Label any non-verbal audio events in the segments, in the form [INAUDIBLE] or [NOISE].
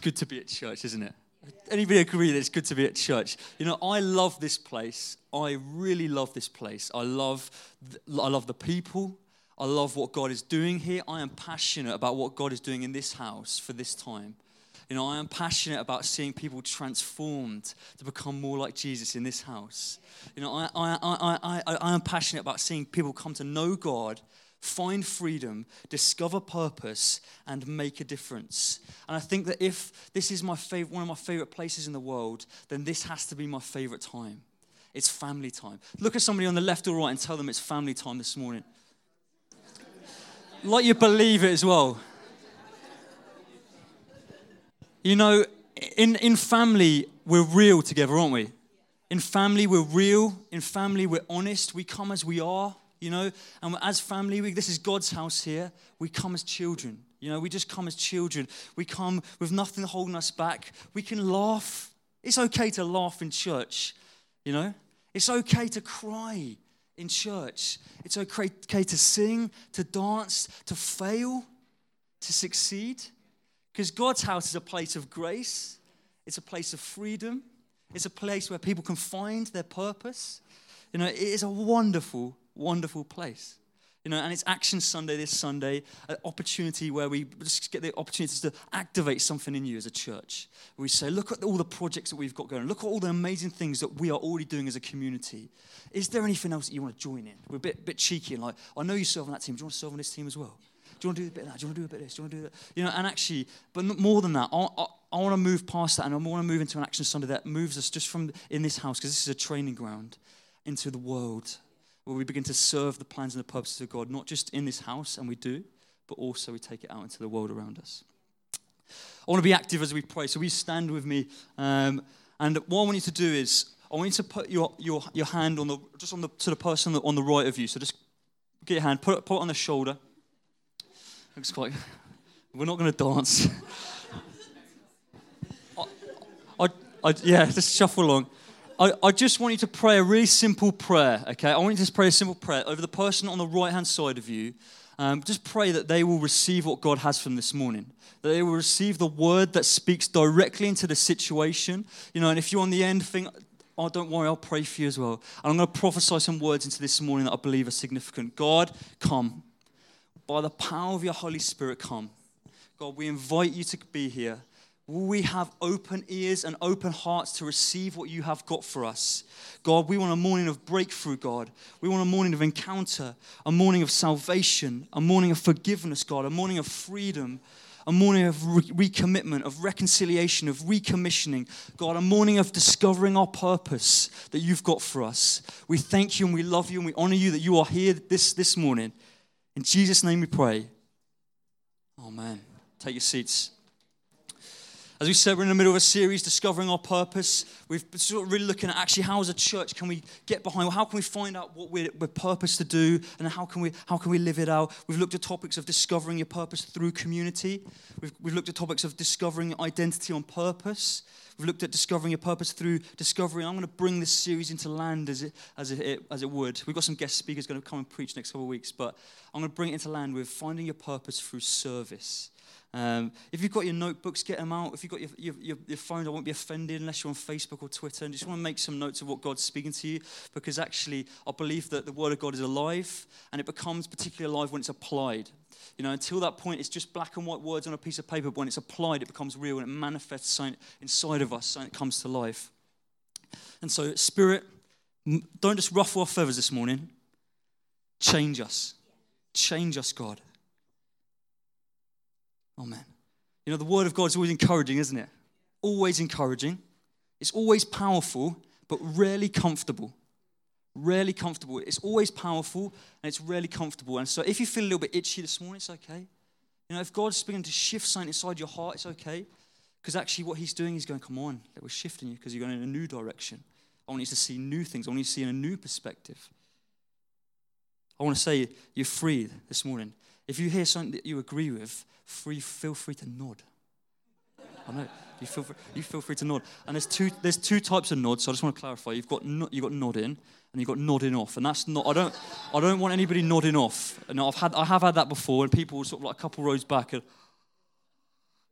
good to be at church, isn't it? Anybody agree that it's good to be at church? You know, I love this place. I really love this place. I love, I love the people. I love what God is doing here. I am passionate about what God is doing in this house for this time. You know, I am passionate about seeing people transformed to become more like Jesus in this house. You know, I, I, I, I, I am passionate about seeing people come to know God find freedom, discover purpose, and make a difference. And I think that if this is my favorite, one of my favorite places in the world, then this has to be my favorite time. It's family time. Look at somebody on the left or right and tell them it's family time this morning. Like you believe it as well. You know, in, in family, we're real together, aren't we? In family, we're real. In family, we're honest. We come as we are you know, and as family, we, this is God's house here. We come as children. You know, we just come as children. We come with nothing holding us back. We can laugh. It's okay to laugh in church, you know. It's okay to cry in church. It's okay to sing, to dance, to fail, to succeed. Because God's house is a place of grace, it's a place of freedom, it's a place where people can find their purpose. You know, it is a wonderful, wonderful place. You know, and it's Action Sunday this Sunday, an opportunity where we just get the opportunities to activate something in you as a church. We say, look at all the projects that we've got going. Look at all the amazing things that we are already doing as a community. Is there anything else that you want to join in? We're a bit, bit cheeky and like, I know you serve on that team. Do you want to serve on this team as well? Do you want to do a bit of that? Do you want to do a bit of this? Do you want to do that? You know, and actually, but more than that, I, I, I want to move past that and I want to move into an Action Sunday that moves us just from in this house, because this is a training ground, into the world where we begin to serve the plans and the purposes of God, not just in this house, and we do, but also we take it out into the world around us. I want to be active as we pray, so we stand with me. Um, and what I want you to do is, I want you to put your, your, your hand on the, just on the, to the person on the right of you. So just get your hand, put it, put it on the shoulder. Looks quite, we're not going to dance. [LAUGHS] I, I, yeah, just shuffle along. I, I just want you to pray a really simple prayer, okay? I want you to pray a simple prayer over the person on the right hand side of you. Um, just pray that they will receive what God has from this morning. That they will receive the word that speaks directly into the situation. You know, and if you're on the end, think, oh, don't worry, I'll pray for you as well. And I'm going to prophesy some words into this morning that I believe are significant. God, come. By the power of your Holy Spirit, come. God, we invite you to be here. We have open ears and open hearts to receive what you have got for us? God, we want a morning of breakthrough, God. We want a morning of encounter, a morning of salvation, a morning of forgiveness, God, a morning of freedom, a morning of re- recommitment, of reconciliation, of recommissioning. God, a morning of discovering our purpose that you've got for us. We thank you and we love you and we honor you that you are here this, this morning. In Jesus' name we pray. Amen. Take your seats. As we said, we're in the middle of a series, Discovering Our Purpose. We've sort of really looking at actually how as a church can we get behind, how can we find out what we're, we're to do and how can, we, how can we live it out? We've looked at topics of discovering your purpose through community. We've, we've looked at topics of discovering identity on purpose. We've looked at discovering your purpose through discovery. I'm going to bring this series into land as it, as it, as it would. We've got some guest speakers going to come and preach next couple of weeks, but I'm going to bring it into land with finding your purpose through service. Um, if you've got your notebooks, get them out. If you've got your, your, your, phone, I won't be offended unless you're on Facebook or Twitter. And just want to make some notes of what God's speaking to you because actually, I believe that the Word of God is alive and it becomes particularly alive when it's applied. You know, until that point, it's just black and white words on a piece of paper. But when it's applied, it becomes real and it manifests inside of us and it comes to life. And so, Spirit, don't just ruffle our feathers this morning. Change us. Change us, God. Amen. You know, the word of God is always encouraging, isn't it? Always encouraging. It's always powerful, but rarely comfortable. Rarely comfortable. It's always powerful and it's rarely comfortable. And so if you feel a little bit itchy this morning, it's okay. You know, if God's beginning to shift something inside your heart, it's okay. Because actually, what He's doing, He's going, come on, we're shifting you because you're going in a new direction. I want you to see new things. I want you to see in a new perspective. I want to say you're free this morning. If you hear something that you agree with, free, feel free to nod. I know. You feel, free, you feel free to nod. And there's two, there's two types of nods, so I just want to clarify. You've got, you've got nodding and you've got nodding off. And that's not, I don't, I don't want anybody nodding off. And I've had, I have had that before, and people sort of like a couple rows back and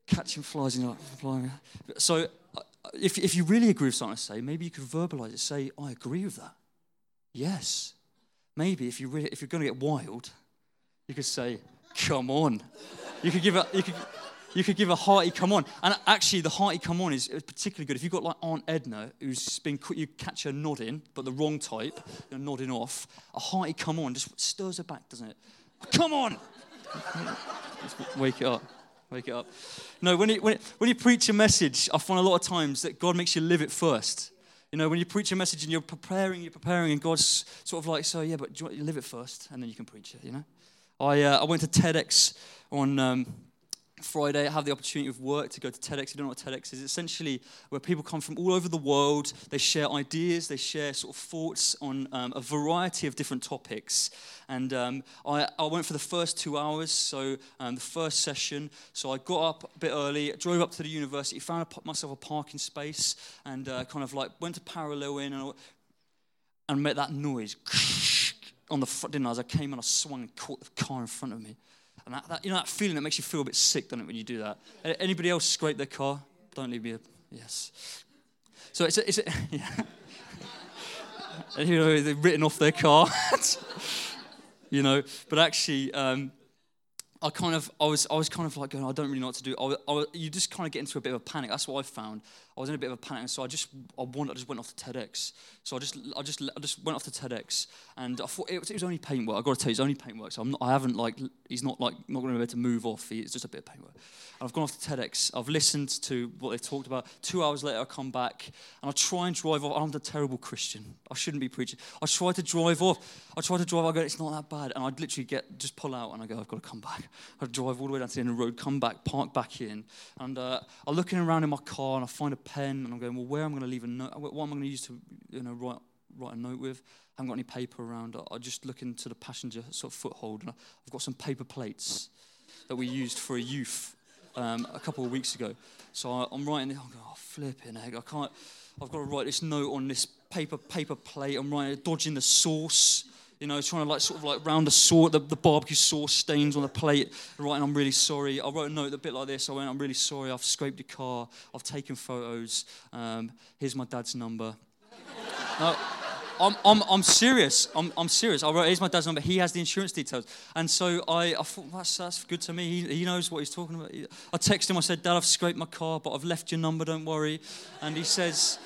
catching flies and you're like, flying. So uh, if, if you really agree with something I say, maybe you could verbalize it. Say, I agree with that. Yes. Maybe if, you really, if you're going to get wild, you could say, come on. You could give a, you could, you could give a hearty come on. And actually, the hearty come on is particularly good. If you've got like Aunt Edna, who's been, you catch her nodding, but the wrong type, you're nodding off, a hearty come on just stirs her back, doesn't it? Come on! [LAUGHS] Wake it up. Wake it up. No, when you, when, when you preach a message, I find a lot of times that God makes you live it first. You know, when you preach a message and you're preparing, you're preparing, and God's sort of like, so yeah, but you, want you live it first, and then you can preach it, you know? I, uh, I went to TEDx on um, Friday, I have the opportunity of work to go to TEDx. You don't know what TEDx is? It's essentially where people come from all over the world. They share ideas, they share sort of thoughts on um, a variety of different topics. And um, I, I, went for the first two hours, so um, the first session. So I got up a bit early, drove up to the university, found a, myself a parking space, and uh, kind of like went to parallel in and, and met that noise [LAUGHS] on the front. Didn't I? As I came and I swung and caught the car in front of me. And that, that, you know that feeling that makes you feel a bit sick, doesn't it, when you do that? Anybody else scrape their car? Don't leave me a yes. So it's a, it's a [LAUGHS] yeah. [LAUGHS] you know, they've written off their car. [LAUGHS] you know, but actually, um, I kind of, I was, I was kind of like going, I don't really know what to do. I, I, you just kind of get into a bit of a panic. That's what I found. I was in a bit of a panic, so I just, I wanted, I just went off to TEDx. So I just, I just, I just went off to TEDx, and I thought it was, it was only paintwork. I got to tell you, it's only paintwork. So I'm not, I haven't like, he's not like, not going to be able to move off. It's just a bit of paintwork. And I've gone off to TEDx. I've listened to what they've talked about. Two hours later, I come back, and I try and drive off. I'm a terrible Christian. I shouldn't be preaching. I try to drive off. I try to drive. I go, it's not that bad, and I'd literally get just pull out, and I go, I've got to come back. I drive all the way down to the end of the road, come back, park back in, and uh, I'm looking around in my car, and I find a pen, and I'm going, well where am I'm going to leave a note, what am I going to use to you know, write, write a note with. I haven't got any paper around. I just look into the passenger sort of foothold, and I've got some paper plates that we used for a youth um, a couple of weeks ago. So I, am writing. I'm going, oh, flipping egg! I can't. I've got to write this note on this paper paper plate. I'm writing, dodging the sauce you know, trying to like sort of like round the sauce, the, the barbecue sauce stains on the plate, writing, I'm really sorry. I wrote a note a bit like this. I went, I'm really sorry. I've scraped your car. I've taken photos. Um, here's my dad's number. [LAUGHS] no, I'm, I'm, I'm serious. I'm, I'm serious. I wrote, here's my dad's number. He has the insurance details. And so I, I thought, that's, that's good to me. He, he knows what he's talking about. I texted him. I said, Dad, I've scraped my car, but I've left your number. Don't worry. And he says,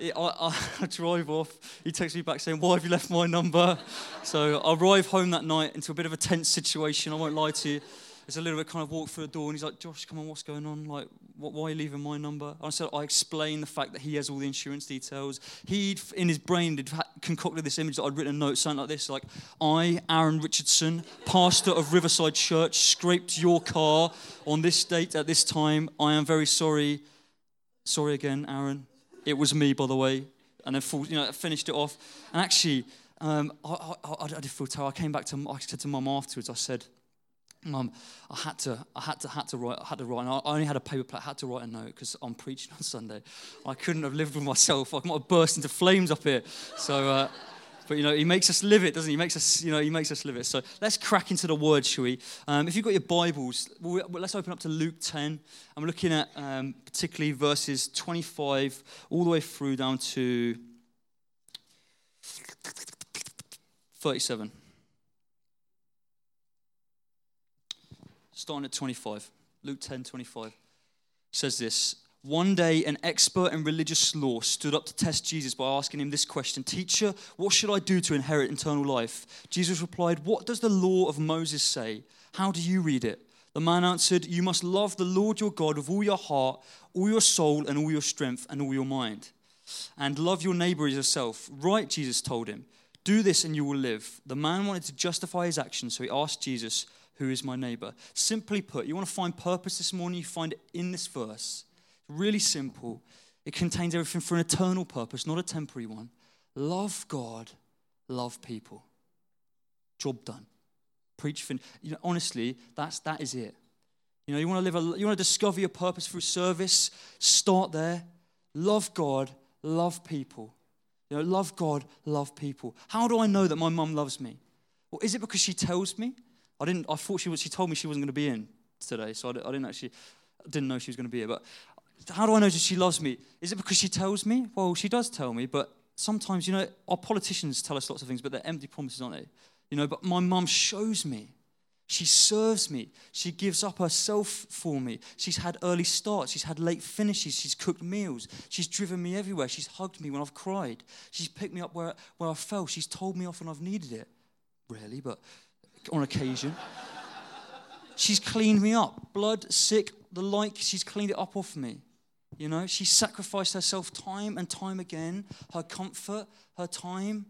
I, I, [LAUGHS] I, drive off. He texts me back saying, Why have you left my number? So I arrive home that night into a bit of a tense situation. I won't lie to you. It's a little bit kind of walk through the door and he's like, Josh, come on, what's going on? Like, what, why are you leaving my number? And I said, I explained the fact that he has all the insurance details. He'd, in his brain, had concocted this image that I'd written a note, something like this, like, I, Aaron Richardson, pastor of Riverside Church, scraped your car on this date at this time. I am very sorry. Sorry again, Aaron. It was me, by the way. And then, you know, I finished it off. And actually, um, I, I, I, did feel terrible. I came back to, I said to mum afterwards, I said, Mum, I had to, I had to, had to write, I had to write. I only had a paper plate. I had to write a note because I'm preaching on Sunday. I couldn't have lived with myself. I might have burst into flames up here. So, uh, but you know, he makes us live it, doesn't he? He makes us, you know, he makes us live it. So let's crack into the word, shall we? Um, if you've got your Bibles, let's open up to Luke 10. I'm looking at um, particularly verses 25 all the way through down to 37. Starting at 25. Luke 10, 25 says this one day, an expert in religious law stood up to test Jesus by asking him this question Teacher, what should I do to inherit eternal life? Jesus replied, What does the law of Moses say? How do you read it? The man answered, You must love the Lord your God with all your heart, all your soul, and all your strength, and all your mind. And love your neighbor as yourself. Right, Jesus told him. Do this and you will live. The man wanted to justify his actions, so he asked Jesus, Who is my neighbor? Simply put, you want to find purpose this morning, you find it in this verse. Really simple. It contains everything for an eternal purpose, not a temporary one. Love God, love people. Job done. Preach fin- you know, honestly, that's that is it. You know, you want to live a, you want to discover your purpose through service, start there. Love God, love people. You know, love God, love people. How do I know that my mum loves me? Well, is it because she tells me? I didn't I thought she was she told me she wasn't going to be in today, so I, I didn't actually I didn't know she was going to be here, but how do I know that she loves me? Is it because she tells me? Well, she does tell me, but sometimes, you know, our politicians tell us lots of things, but they're empty promises, aren't they? You know, but my mum shows me. She serves me. She gives up herself for me. She's had early starts. She's had late finishes. She's cooked meals. She's driven me everywhere. She's hugged me when I've cried. She's picked me up where, where I fell. She's told me off when I've needed it. Rarely, but on occasion. she's cleaned me up. Blood, sick, the like, she's cleaned it up off me. You know, she sacrificed herself time and time again, her comfort, her time,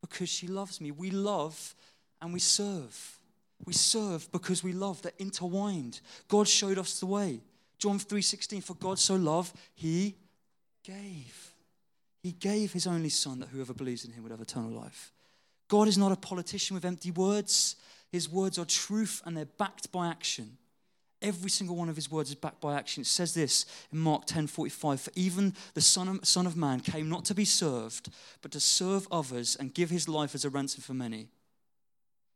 because she loves me. We love and we serve. We serve because we love. They're intertwined. God showed us the way. John 3:16 for God so loved he gave. He gave his only son that whoever believes in him would have eternal life. God is not a politician with empty words. His words are truth and they're backed by action. Every single one of his words is backed by action. It says this in Mark 10:45, "For even the son of, son of Man came not to be served, but to serve others and give his life as a ransom for many."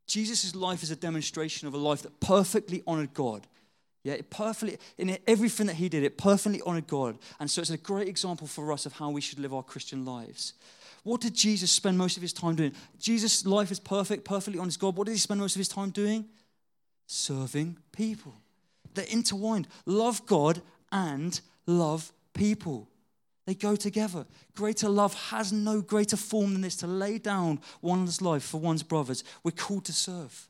Jesus' life is a demonstration of a life that perfectly honored God. Yeah, it perfectly, in everything that he did, it perfectly honored God. And so it's a great example for us of how we should live our Christian lives. What did Jesus spend most of his time doing? Jesus' life is perfect, perfectly honest God. What did he spend most of his time doing? Serving people. They're intertwined. Love God and love people. They go together. Greater love has no greater form than this to lay down one's life for one's brothers. We're called to serve.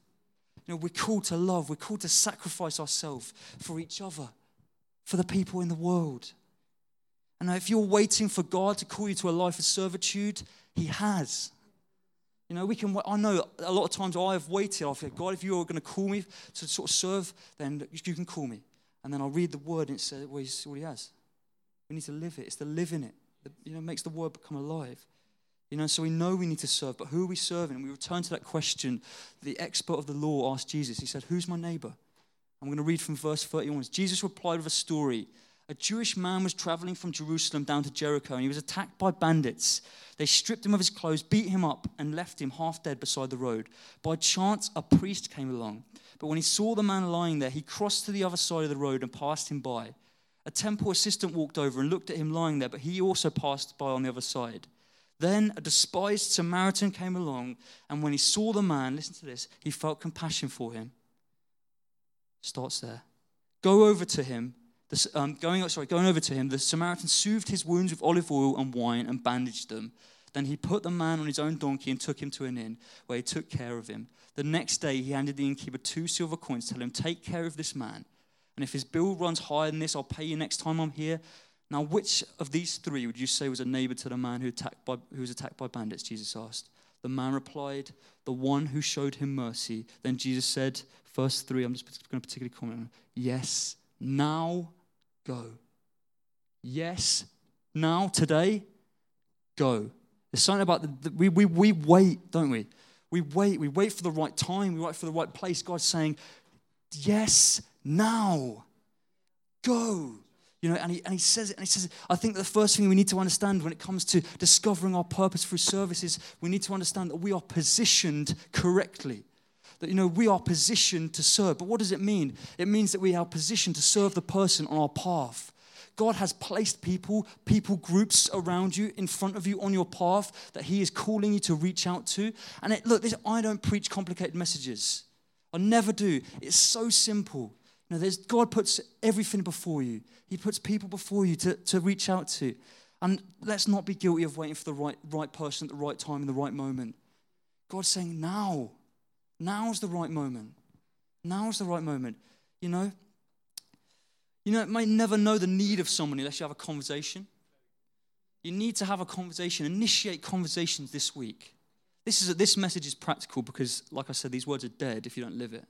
You know, we're called to love. We're called to sacrifice ourselves for each other, for the people in the world. And if you're waiting for God to call you to a life of servitude, He has. You know, we can. I know a lot of times I have waited. I've said, God, if you're going to call me to sort of serve, then you can call me. And then I'll read the word and it says, He has. We need to live it. It's the living it that you know, makes the word become alive. You know, so we know we need to serve, but who are we serving? We return to that question. The expert of the law asked Jesus, he said, Who's my neighbor? I'm going to read from verse 31. Jesus replied with a story. A Jewish man was traveling from Jerusalem down to Jericho and he was attacked by bandits. They stripped him of his clothes, beat him up, and left him half dead beside the road. By chance, a priest came along. But when he saw the man lying there, he crossed to the other side of the road and passed him by. A temple assistant walked over and looked at him lying there, but he also passed by on the other side. Then a despised Samaritan came along, and when he saw the man, listen to this, he felt compassion for him. Starts there. Go over to him. The, um, going, sorry, going over to him, the Samaritan soothed his wounds with olive oil and wine and bandaged them. Then he put the man on his own donkey and took him to an inn, where he took care of him. The next day, he handed the innkeeper two silver coins, telling him, Take care of this man. And if his bill runs higher than this, I'll pay you next time I'm here. Now, which of these three would you say was a neighbor to the man who, attacked by, who was attacked by bandits? Jesus asked. The man replied, The one who showed him mercy. Then Jesus said, verse 3, I'm just going to particularly comment on Yes, now go. Yes, now, today, go. There's something about the, the we, we, we wait, don't we? We wait. We wait for the right time. We wait for the right place. God's saying, Yes, now. Go. You know, and he, and he says it, and he says, I think the first thing we need to understand when it comes to discovering our purpose through service is we need to understand that we are positioned correctly. That, you know, we are positioned to serve. But what does it mean? It means that we are positioned to serve the person on our path. God has placed people, people groups around you, in front of you, on your path that He is calling you to reach out to. And it, look, this, I don't preach complicated messages. I never do. It's so simple. You know, there's, God puts everything before you. He puts people before you to, to reach out to. And let's not be guilty of waiting for the right, right person at the right time in the right moment. God's saying, now. Now's the right moment. Now's the right moment. You know? You know, it might never know the need of someone unless you have a conversation. You need to have a conversation. Initiate conversations this week. This, is this message is practical because, like I said, these words are dead if you don't live it.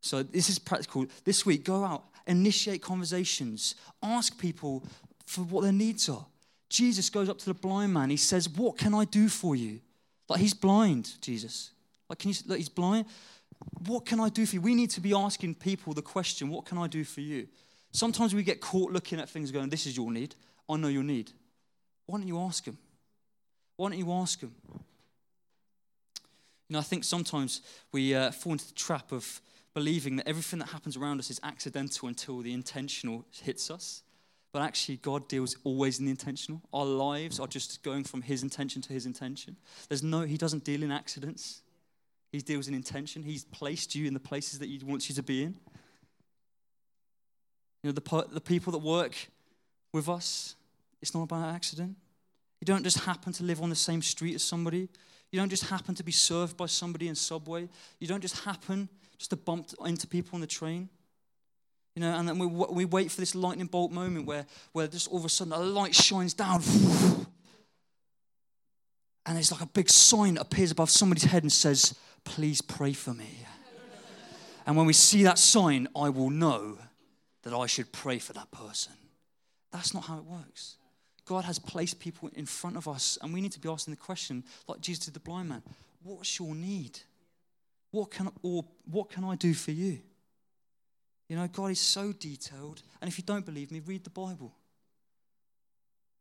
So this is practical. This week, go out, initiate conversations, ask people for what their needs are. Jesus goes up to the blind man. He says, "What can I do for you?" Like he's blind, Jesus. Like can you? Like he's blind. What can I do for you? We need to be asking people the question, "What can I do for you?" Sometimes we get caught looking at things, going, "This is your need. I know your need." Why don't you ask him? Why don't you ask him? You know, I think sometimes we uh, fall into the trap of believing that everything that happens around us is accidental until the intentional hits us. But actually, God deals always in the intentional. Our lives are just going from His intention to His intention. There's no, He doesn't deal in accidents. He deals in intention. He's placed you in the places that He wants you to be in. You know, the, the people that work with us, it's not about accident. You don't just happen to live on the same street as somebody. You don't just happen to be served by somebody in Subway. You don't just happen just to bump into people on the train. You know, and then we, we wait for this lightning bolt moment where, where just all of a sudden a light shines down. And it's like a big sign appears above somebody's head and says, Please pray for me. And when we see that sign, I will know that I should pray for that person. That's not how it works. God has placed people in front of us, and we need to be asking the question, like Jesus did the blind man, what's your need? What can, or what can I do for you? You know, God is so detailed. And if you don't believe me, read the Bible.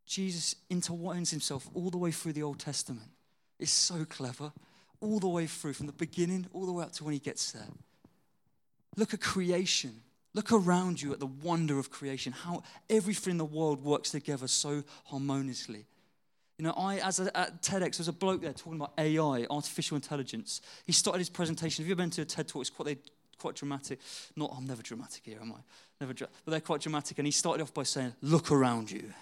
Jesus intertwines himself all the way through the Old Testament. It's so clever. All the way through, from the beginning all the way up to when he gets there. Look at creation. Look around you at the wonder of creation, how everything in the world works together so harmoniously. You know, I, as a, at TEDx, there's a bloke there talking about AI, artificial intelligence. He started his presentation. Have you ever been to a TED talk? It's quite, quite dramatic. Not, I'm never dramatic here, am I? Never, but they're quite dramatic. And he started off by saying, Look around you.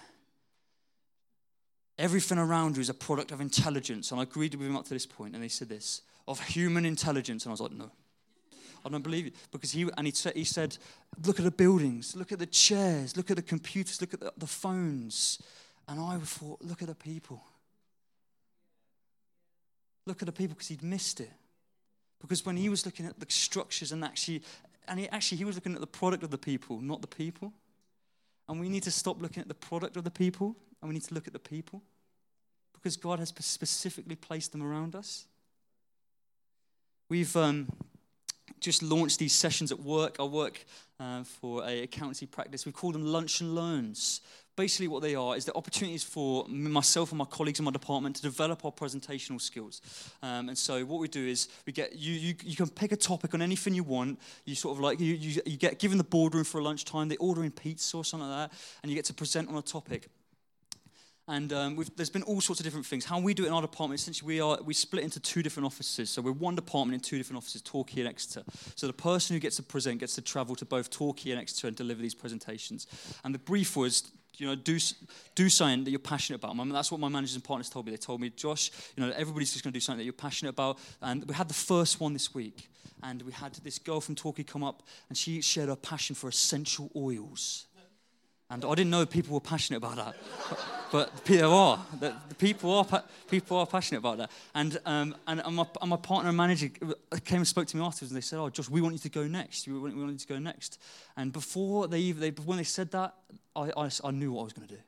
Everything around you is a product of intelligence. And I agreed with him up to this point, and he said this of human intelligence. And I was like, No. I don't believe it. Because he, and he, said, he said, look at the buildings, look at the chairs, look at the computers, look at the, the phones. And I thought, look at the people. Look at the people because he'd missed it. Because when he was looking at the structures and actually, and he, actually he was looking at the product of the people, not the people. And we need to stop looking at the product of the people and we need to look at the people because God has specifically placed them around us. We've um, just launched these sessions at work. I work uh, for a accountancy practice. We call them lunch and learns. Basically, what they are is the opportunities for myself and my colleagues in my department to develop our presentational skills. Um, and so, what we do is we get you, you. You can pick a topic on anything you want. You sort of like you, you, you get given the boardroom for a lunchtime. They order in pizza or something like that, and you get to present on a topic. And um, there's been all sorts of different things. How we do it in our department, essentially, we are we split into two different offices. So we're one department in two different offices, Torquay and Exeter. So the person who gets to present gets to travel to both Torquay and Exeter and deliver these presentations. And the brief was, you know, do do something that you're passionate about. that's what my managers and partners told me. They told me, Josh, you know, everybody's just going to do something that you're passionate about. And we had the first one this week, and we had this girl from Torquay come up, and she shared her passion for essential oils. And I didn't know people were passionate about that. but people are. The people are people are passionate about that. And um, and, and, my, and my partner and manager came and spoke to me afterwards, and they said, "Oh, Josh, we want you to go next. We want, we want you to go next." And before they, they when they said that, I, I, I knew what I was going to do.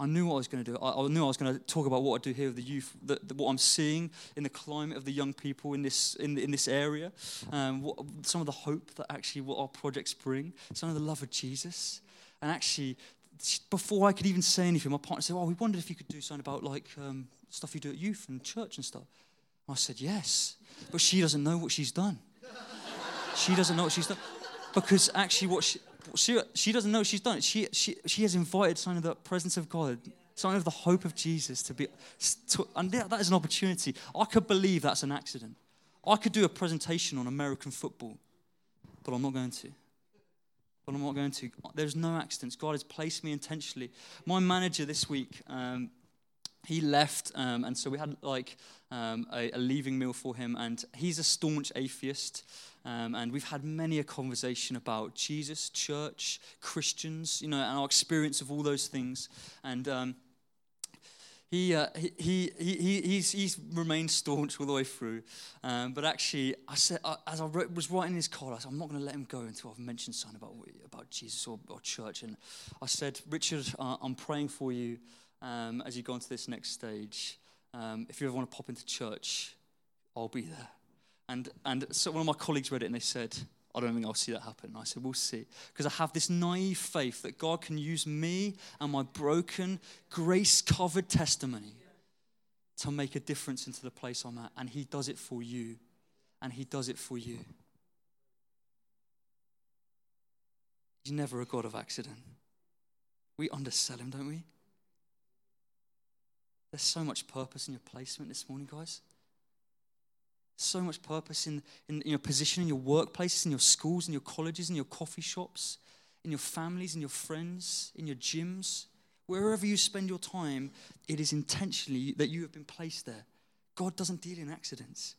I knew what I was going to do. I, I, knew I was going to talk about what I do here with the youth, the, the, what I'm seeing in the climate of the young people in this in, in this area, um, what, some of the hope that actually what our projects bring, some of the love of Jesus. And actually, before I could even say anything, my partner said, Oh, we wondered if you could do something about like um, stuff you do at youth and church and stuff. And I said, Yes. But she doesn't know what she's done. she doesn't know what she's done. Because actually, what she, she, she doesn't know she's done. She, she, she has invited something of the presence of God, something of the hope of Jesus to be. To, and that is an opportunity. I could believe that's an accident. I could do a presentation on American football, but I'm not going to but I'm not going to. There's no accidents. God has placed me intentionally. My manager this week, um, he left, um, and so we had like um, a, a, leaving meal for him, and he's a staunch atheist. Um, and we've had many a conversation about Jesus, church, Christians, you know, and our experience of all those things. And um, he, uh, he, he, he, he's, he's remained staunch all the way through. Um, but actually, I said, as I wrote, was writing his call, I said, I'm not going to let him go until I've mentioned something about, about Jesus or, or church. And I said, Richard, uh, I'm praying for you um, as you go on to this next stage. Um, if you ever want to pop into church, I'll be there. And, and so one of my colleagues read it and they said, I don't think I'll see that happen. I said, We'll see. Because I have this naive faith that God can use me and my broken, grace covered testimony to make a difference into the place I'm at. And He does it for you. And He does it for you. He's never a God of accident. We undersell him, don't we? There's so much purpose in your placement this morning, guys. So much purpose in, in, in your position, in your workplaces, in your schools, in your colleges, in your coffee shops, in your families, in your friends, in your gyms. Wherever you spend your time, it is intentionally that you have been placed there. God doesn't deal in accidents.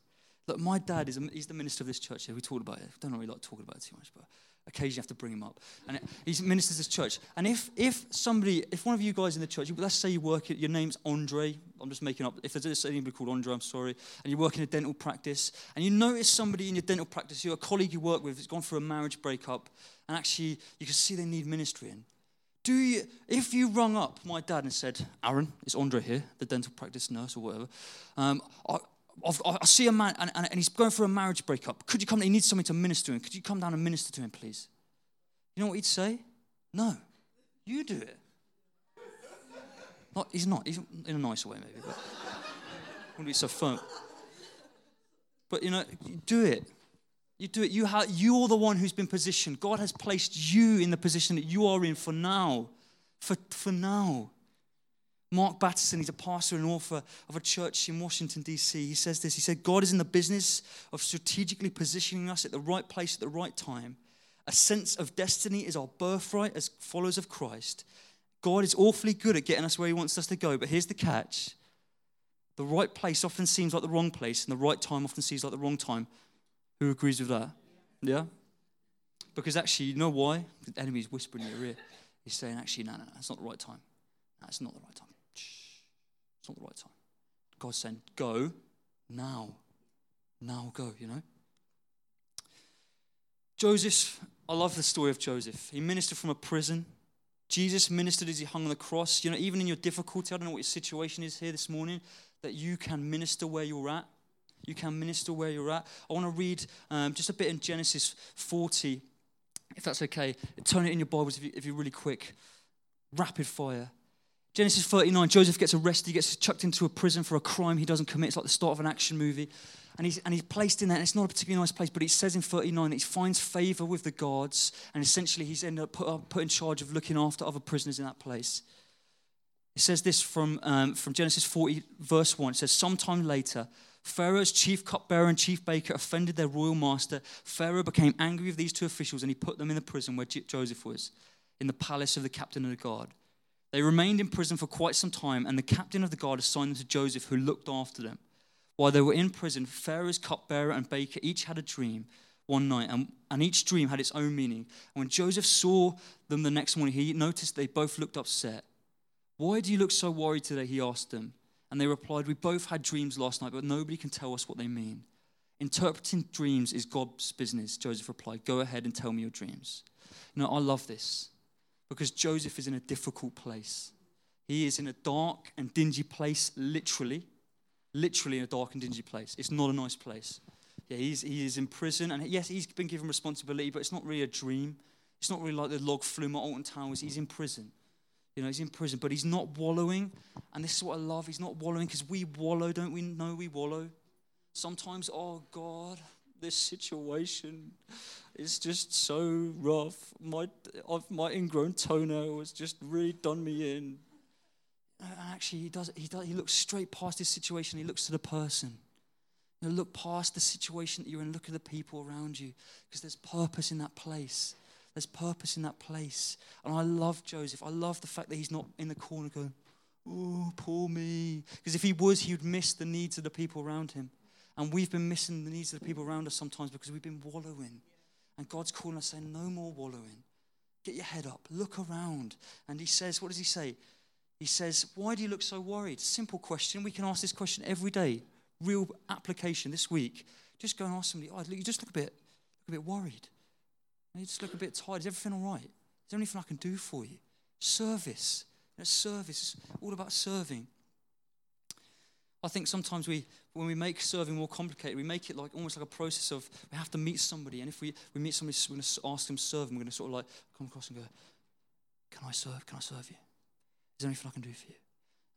Look, my dad is a, he's the minister of this church here. We talked about it. Don't really like talking about it too much, but occasionally have to bring him up. And he ministers this church. And if, if somebody, if one of you guys in the church, let's say you work, your name's Andre, I'm just making up, if there's anybody called Andre, I'm sorry, and you work in a dental practice, and you notice somebody in your dental practice, you're a colleague you work with, has gone through a marriage breakup, and actually you can see they need ministry in. Do you, if you rung up my dad and said, Aaron, it's Andre here, the dental practice nurse or whatever, um, I, I see a man and, and, he's going through a marriage breakup. Could you come? He needs something to minister to him. Could you come down and minister to him, please? You know what he'd say? No, you do it. Not, he's not. He's in a nicer way, maybe, but [LAUGHS] wouldn't be so firm. But you know, you do it. You do it. You have, you're the one who's been positioned. God has placed you in the position that you are in for now. For, for now. Mark Batterson, he's a pastor and author of a church in Washington, D.C. He says this He said, God is in the business of strategically positioning us at the right place at the right time. A sense of destiny is our birthright as followers of Christ. God is awfully good at getting us where He wants us to go, but here's the catch the right place often seems like the wrong place, and the right time often seems like the wrong time. Who agrees with that? Yeah? Because actually, you know why? The enemy's whispering in your ear. He's saying, actually, no, no, no, not the right time. That's not the right time not the right time. God's saying, go now. Now go, you know? Joseph, I love the story of Joseph. He ministered from a prison. Jesus ministered as he hung on the cross. You know, even in your difficulty, I don't know what your situation is here this morning, that you can minister where you're at. You can minister where you're at. I want to read um, just a bit in Genesis 40, if that's okay. Turn it in your Bibles if, you, if you're really quick. Rapid fire. Genesis 39, Joseph gets arrested. He gets chucked into a prison for a crime he doesn't commit. It's like the start of an action movie. And he's, and he's placed in there, and it's not a particularly nice place, but it says in 39 that he finds favor with the gods, and essentially he's ended up put, put in charge of looking after other prisoners in that place. It says this from, um, from Genesis 40, verse 1. It says, Sometime later, Pharaoh's chief cupbearer and chief baker offended their royal master. Pharaoh became angry with these two officials, and he put them in the prison where Joseph was, in the palace of the captain of the guard. They remained in prison for quite some time, and the captain of the guard assigned them to Joseph, who looked after them. While they were in prison, Pharaoh's cupbearer and baker each had a dream one night, and, and each dream had its own meaning. And when Joseph saw them the next morning, he noticed they both looked upset. Why do you look so worried today? He asked them. And they replied, We both had dreams last night, but nobody can tell us what they mean. Interpreting dreams is God's business, Joseph replied. Go ahead and tell me your dreams. You know, I love this because Joseph is in a difficult place. He is in a dark and dingy place, literally. Literally in a dark and dingy place. It's not a nice place. Yeah, he's, he is in prison, and yes, he's been given responsibility, but it's not really a dream. It's not really like the log flume at Alton Towers. He's in prison. You know, he's in prison, but he's not wallowing. And this is what I love. He's not wallowing because we wallow, don't we know we wallow? Sometimes, oh God, this situation is just so rough. My, my ingrown toenail has just really done me in. And actually, he, does, he, does, he looks straight past this situation. He looks to the person. You know, look past the situation that you're in. Look at the people around you because there's purpose in that place. There's purpose in that place. And I love Joseph. I love the fact that he's not in the corner going, oh, poor me. Because if he was, he would miss the needs of the people around him. And we've been missing the needs of the people around us sometimes because we've been wallowing. And God's calling us saying, no more wallowing. Get your head up, look around. And he says, what does he say? He says, why do you look so worried? Simple question. We can ask this question every day. Real application this week. Just go and ask somebody, oh, you just look a bit, look a bit worried. You just look a bit tired. Is everything all right? Is there anything I can do for you? Service. You know, service. All about serving. I think sometimes we, when we make serving more complicated, we make it like almost like a process of we have to meet somebody, and if we, we meet somebody, we're going to ask them to serve, and we're going to sort of like come across and go, "Can I serve? Can I serve you? Is there anything I can do for you?"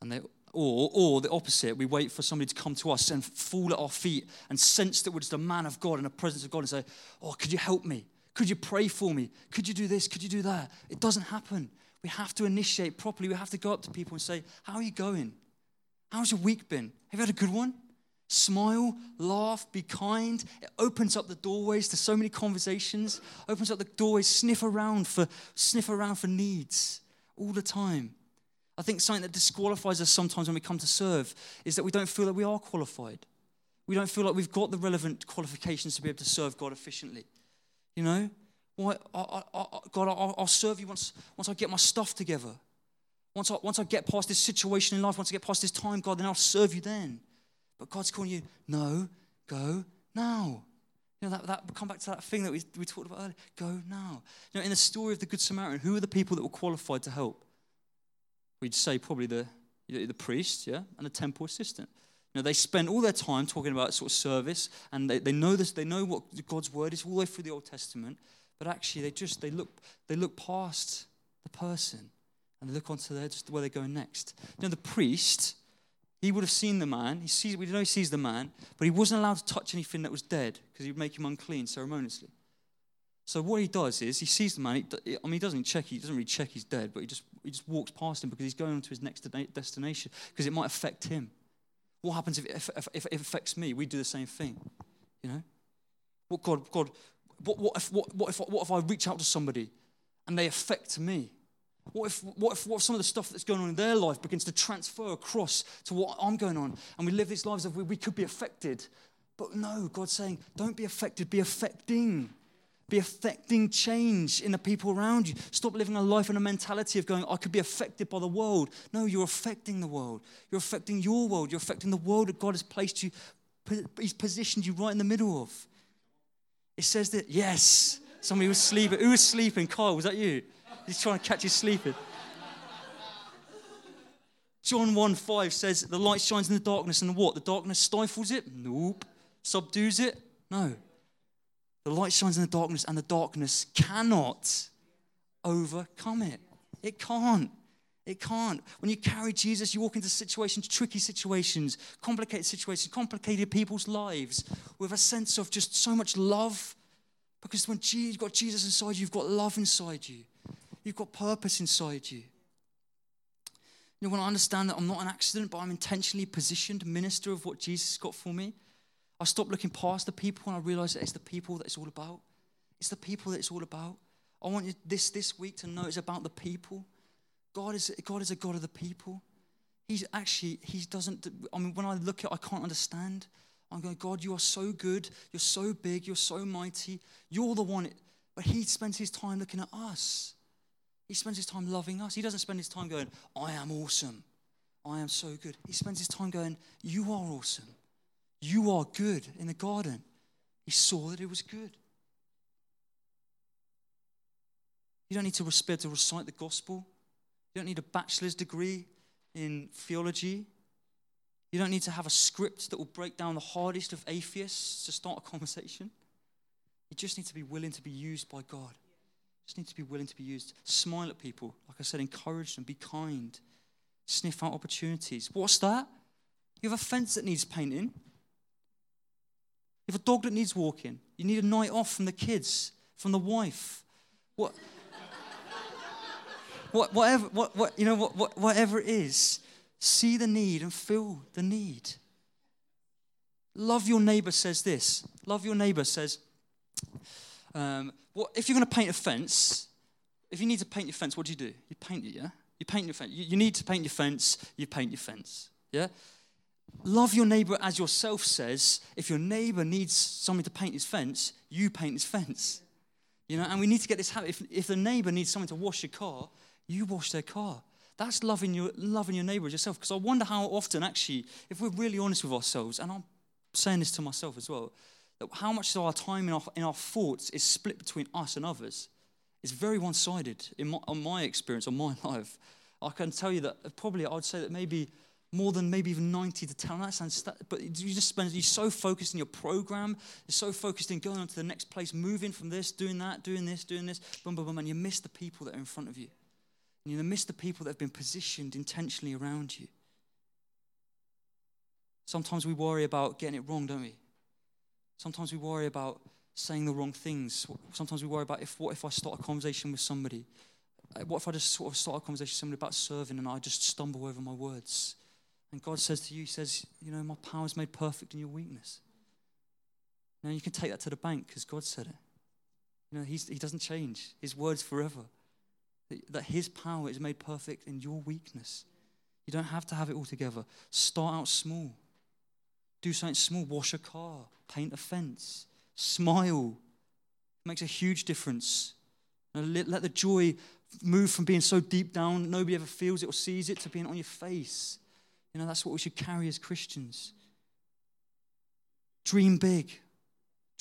And they, or, or the opposite, we wait for somebody to come to us and fall at our feet and sense that we're just a man of God in the presence of God and say, "Oh, could you help me? Could you pray for me? Could you do this? Could you do that? It doesn't happen. We have to initiate properly. We have to go up to people and say, How are you going? How's your week been? Have you had a good one? Smile, laugh, be kind. It opens up the doorways to so many conversations. Opens up the doorways, sniff around for sniff around for needs all the time. I think something that disqualifies us sometimes when we come to serve is that we don't feel that we are qualified. We don't feel like we've got the relevant qualifications to be able to serve God efficiently. You know, why, I, I, I, God, I'll, I'll serve you once, once I get my stuff together. Once I, once I get past this situation in life, once I get past this time, God, then I'll serve you then. But God's calling you, no, go now. You know, that, that come back to that thing that we, we talked about earlier. Go now. You know, in the story of the Good Samaritan, who are the people that were qualified to help? We'd say probably the, the priest, yeah, and the temple assistant. You know, they spend all their time talking about sort of service, and they, they know this, they know what God's word is all the way through the Old Testament, but actually they just they look they look past the person and they look onto their, just where they're going next. You know, the priest he would have seen the man. He sees, we know he sees the man, but he wasn't allowed to touch anything that was dead because he'd make him unclean ceremoniously. So what he does is he sees the man. He, I mean, he doesn't check. He doesn't really check he's dead, but he just he just walks past him because he's going on to his next destination because it might affect him. What happens if, if, if, if it affects me? We do the same thing, you know. What God, God, what, what if what, what if what if I reach out to somebody and they affect me? What if, what, if, what if some of the stuff that's going on in their life begins to transfer across to what I'm going on? And we live these lives of we, we could be affected. But no, God's saying, don't be affected, be affecting. Be affecting change in the people around you. Stop living a life in a mentality of going, I could be affected by the world. No, you're affecting the world. You're affecting your world. You're affecting the world that God has placed you, He's positioned you right in the middle of. It says that, yes, somebody was sleeping. Who was sleeping? Kyle, was that you? He's trying to catch you sleeping. John 1 5 says, The light shines in the darkness, and what? The darkness stifles it? Nope. Subdues it? No. The light shines in the darkness, and the darkness cannot overcome it. It can't. It can't. When you carry Jesus, you walk into situations, tricky situations, complicated situations, complicated people's lives with a sense of just so much love. Because when you've got Jesus inside you, you've got love inside you. You've got purpose inside you. You when I understand that I'm not an accident, but I'm intentionally positioned minister of what Jesus got for me, I stop looking past the people and I realize that it's the people that it's all about. It's the people that it's all about. I want you this this week to know it's about the people. God is God is a God of the people. He's actually he doesn't. I mean, when I look at, I can't understand. I'm going, God, you are so good. You're so big. You're so mighty. You're the one. But He spends His time looking at us. He spends his time loving us. He doesn't spend his time going, I am awesome. I am so good. He spends his time going, You are awesome. You are good in the garden. He saw that it was good. You don't need to be to recite the gospel. You don't need a bachelor's degree in theology. You don't need to have a script that will break down the hardest of atheists to start a [LAUGHS] conversation. You just need to be willing to be used by God. Just need to be willing to be used. Smile at people. Like I said, encourage them, be kind. Sniff out opportunities. What's that? You have a fence that needs painting. You have a dog that needs walking. You need a night off from the kids, from the wife. What? what whatever, what, what, you know, what, what, whatever it is, see the need and fill the need. Love your neighbor says this. Love your neighbor says, um, well, if you're going to paint a fence, if you need to paint your fence, what do you do? You paint it, yeah? You paint your fence. You, you need to paint your fence, you paint your fence, yeah? Love your neighbor as yourself says, if your neighbor needs somebody to paint his fence, you paint his fence. You know, and we need to get this habit. If, if the neighbor needs someone to wash your car, you wash their car. That's loving your, loving your neighbor as yourself. Because I wonder how often, actually, if we're really honest with ourselves, and I'm saying this to myself as well, how much of our time in our, in our thoughts is split between us and others is very one sided in my, on my experience, on my [LAUGHS] life. I can tell you that probably I'd say that maybe more than maybe even 90 to 10. That sounds, but you just spend, you're so focused in your program, you're so focused in going on to the next place, moving from this, doing that, doing this, doing this, boom, boom, boom, and you miss the people that are in front of you. And you miss the people that have been positioned intentionally around you. Sometimes we worry about getting it wrong, don't we? Sometimes we worry about saying the wrong things. Sometimes we worry about if what if I start a conversation with somebody? What if I just sort of start a conversation with somebody about serving and I just stumble over my words? And God says to you, He says, You know, my power is made perfect in your weakness. Now you can take that to the bank because God said it. You know, he's, He doesn't change, His word's forever. That His power is made perfect in your weakness. You don't have to have it all together. Start out small. Do something small. Wash a car, paint a fence, smile. It makes a huge difference. Let, the joy move from being so deep down, nobody ever feels it or sees it, to being on your face. You know, that's what we should carry as Christians. Dream big.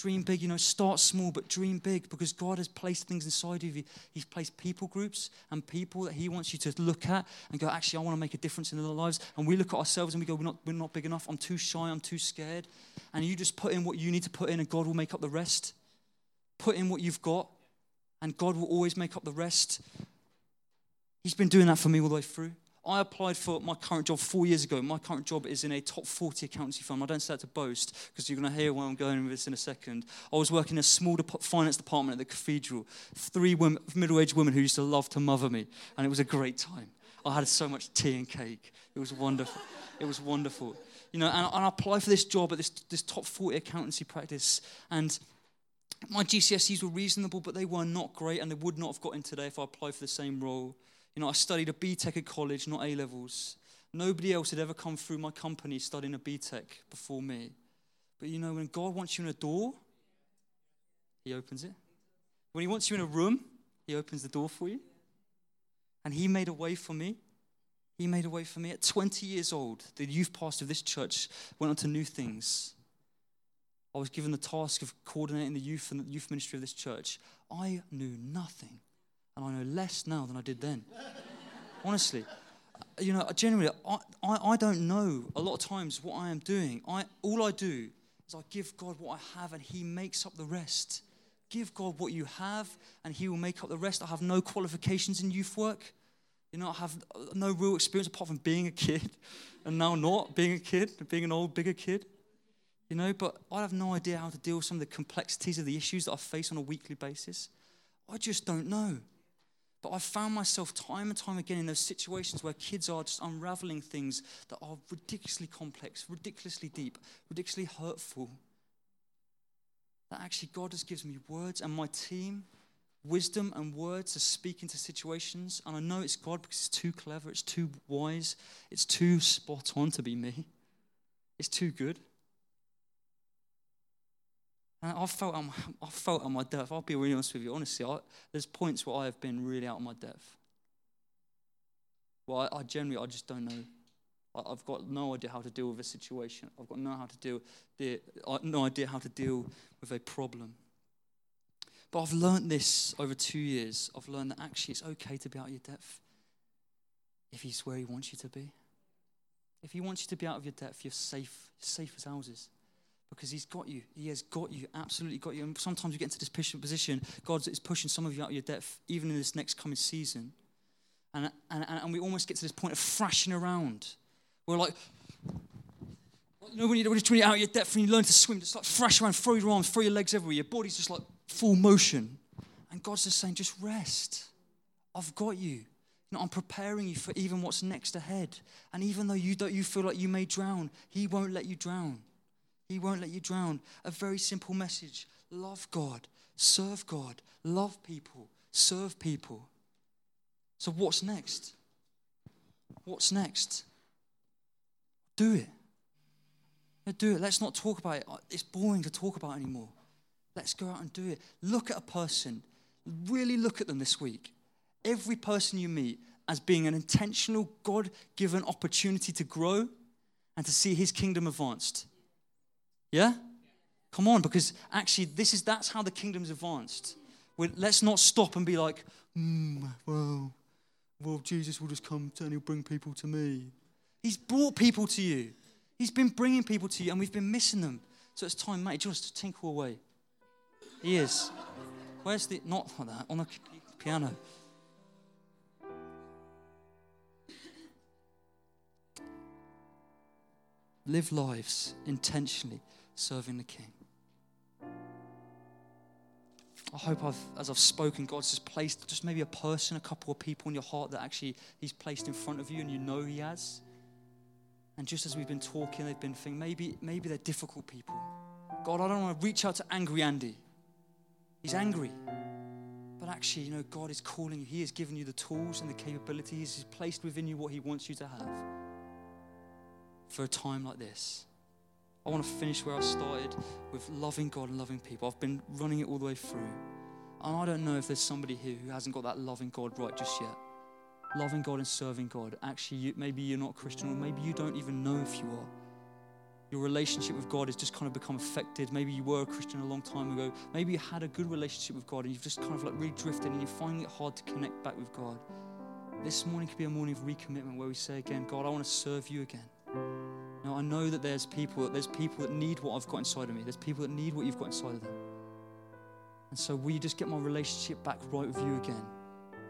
Dream big, you know, start small, but dream big because God has placed things inside of you. He's placed people groups and people that He wants you to look at and go, actually, I want to make a difference in their lives. And we look at ourselves and we go, we're not, we're not big enough. I'm too shy. I'm too scared. And you just put in what you need to put in, and God will make up the rest. Put in what you've got, and God will always make up the rest. He's been doing that for me all the way through. I applied for my current job four years ago. My current job is in a top 40 accountancy firm. I don't say that to boast because you're going to hear where I'm going with this in a second. I was working in a small finance department at the cathedral. Three women, middle aged women who used to love to mother me, and it was a great time. I had so much tea and cake. It was wonderful. It was wonderful. You know, and, and I applied for this job at this, this top 40 accountancy practice, and my GCSEs were reasonable, but they were not great, and they would not have got in today if I applied for the same role. You know, I studied a BTEC at college, not A levels. Nobody else had ever come through my company studying a BTEC before me. But you know, when God wants you in a door, He opens it. When He wants you in a room, He opens the door for you. And He made a way for me. He made a way for me. At 20 years old, the youth pastor of this church went on to new things. I was given the task of coordinating the youth and the youth ministry of this church. I knew nothing and I know less now than I did then. Honestly. You know, generally, I, I, I, don't know a lot of times what I am doing. I, all I do is I give God what I have and He makes up the rest. Give God what you have and He will make up the rest. I have no qualifications in youth work. You know, I have no real experience apart from being a kid [LAUGHS] and now not being a kid, being an old, bigger kid. You know, but I have no idea how to deal with some of the complexities of the issues that I face on a weekly basis. I just don't know. But I've found myself time and time again in those situations where kids are just unraveling things that are ridiculously complex, ridiculously deep, ridiculously hurtful. That actually God just gives me words and my team wisdom and words to speak into situations. And I know it's God because it's too clever, it's too wise, it's too spot on to be me. It's too good. And I felt, my, I felt on my depth. I'll be really honest with you. Honestly, I, there's points where I have been really out of my depth. Well, I, I generally, I just don't know. I, have got no idea how to deal with a situation. I've got no how to deal, no idea how to deal with a problem. But I've learned this over two years. I've learned that actually it's okay to be out of your depth if He's where He wants you to be. If He wants you to be out of your depth, you're safe, safe as houses because he's got you. He has got you, absolutely got you. And sometimes you get into this position, God is pushing some of you out of your depth, even in this next coming season. And, and, and we almost get to this point of thrashing around. We're like, you know, when you're, you're out of your depth and you learn to swim, just like thrash around, throw your arms, throw your legs everywhere. Your body's just like full motion. And God's just saying, just rest. I've got you. I'm preparing you for even what's next ahead. And even though you don't, you feel like you may drown, He won't let you drown. He won't let you drown. A very simple message love God, serve God, love people, serve people. So, what's next? What's next? Do it. do it. Let's not talk about it. It's boring to talk about anymore. Let's go out and do it. Look at a person. Really look at them this week. Every person you meet as being an intentional, God given opportunity to grow and to see his kingdom advanced. Yeah? Come on, because actually, this is that's how the kingdom's advanced. We're, let's not stop and be like, mm, well, well, Jesus will just come and he'll bring people to me. He's brought people to you. He's been bringing people to you, and we've been missing them. So it's time, mate. Just to tinkle away. He is. Where's the not like that on the piano? Live lives intentionally serving the King. I hope I've, as I've spoken, God's just placed just maybe a person, a couple of people in your heart that actually He's placed in front of you and you know He has. And just as we've been talking, they've been thinking maybe, maybe they're difficult people. God, I don't want to reach out to angry Andy. He's angry. But actually, you know, God is calling you. He has given you the tools and the capabilities. He's placed within you what He wants you to have for a time like this. I want to finish where I started with loving God and loving people. I've been running it all the way through. And I don't know if there's somebody here who hasn't got that loving God right just yet. Loving God and serving God. Actually, you, maybe you're not Christian, or maybe you don't even know if you are. Your relationship with God has just kind of become affected. Maybe you were a Christian a long time ago. Maybe you had a good relationship with God and you've just kind of like really drifted and you're finding it hard to connect back with God. This morning could be a morning of recommitment where we say again, God, I want to serve you again. Now I know that there's people, there's people that need what I've got inside of me. There's people that need what you've got inside of them. And so will you just get my relationship back right with you again?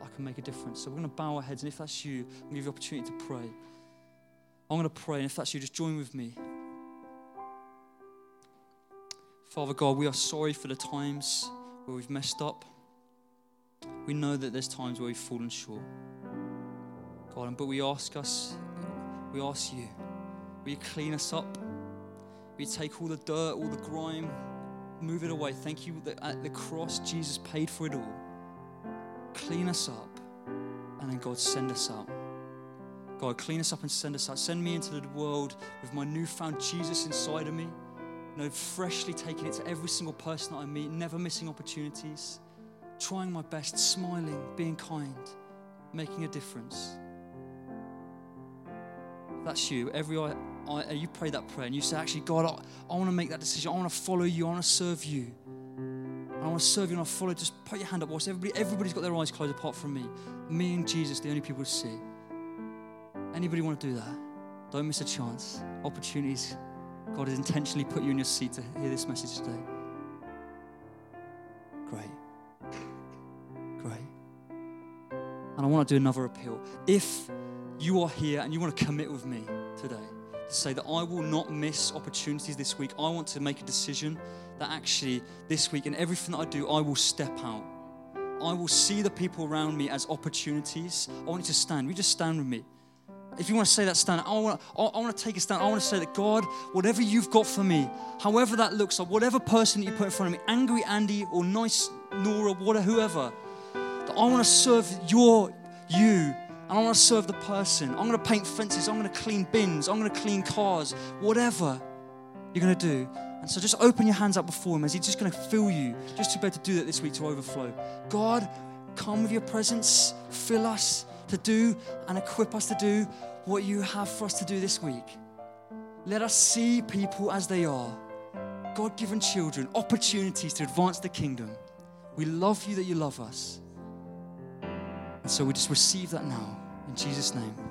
I can make a difference. So we're going to bow our heads, and if that's you, I'm going to give you the opportunity to pray. I'm going to pray, and if that's you, just join with me. Father God, we are sorry for the times where we've messed up. We know that there's times where we've fallen short. God, but we ask us, we ask you, will you clean us up? Will you take all the dirt, all the grime, move it away? Thank you that at the cross, Jesus paid for it all. Clean us up, and then God, send us out. God, clean us up and send us out. Send me into the world with my newfound Jesus inside of me. You know, freshly taking it to every single person that I meet, never missing opportunities, trying my best, smiling, being kind, making a difference that's you, every Uh, you pray that prayer and you say, actually, God, I, I want to make that decision. I want to follow you. I want to serve you. I want to serve you and I follow. Just put your hand up. Watch everybody. Everybody's got their eyes closed apart from me. Me and Jesus, the only people to see. Anybody want to do that? Don't miss a chance. Opportunities. God has intentionally put you in your seat to hear this message today. Great. Great. And I want to do another appeal. If you are here and you want to commit with me today to say that I will not miss opportunities this week. I want to make a decision that actually this week and everything that I do, I will step out. I will see the people around me as opportunities. I want you to stand. You just stand with me? If you want to say that stand, I want, to, I want to take a stand. I want to say that God, whatever you've got for me, however that looks like, whatever person you put in front of me, angry Andy or nice Nora, whatever, whoever, that I want to serve your you and I want to serve the person. I'm going to paint fences. I'm going to clean bins. I'm going to clean cars. Whatever you're going to do. And so just open your hands up before Him as He's just going to fill you, just to be able to do that this week to overflow. God, come with your presence, fill us to do and equip us to do what you have for us to do this week. Let us see people as they are God given children, opportunities to advance the kingdom. We love you that you love us. And so we just receive that now. In Jesus' name.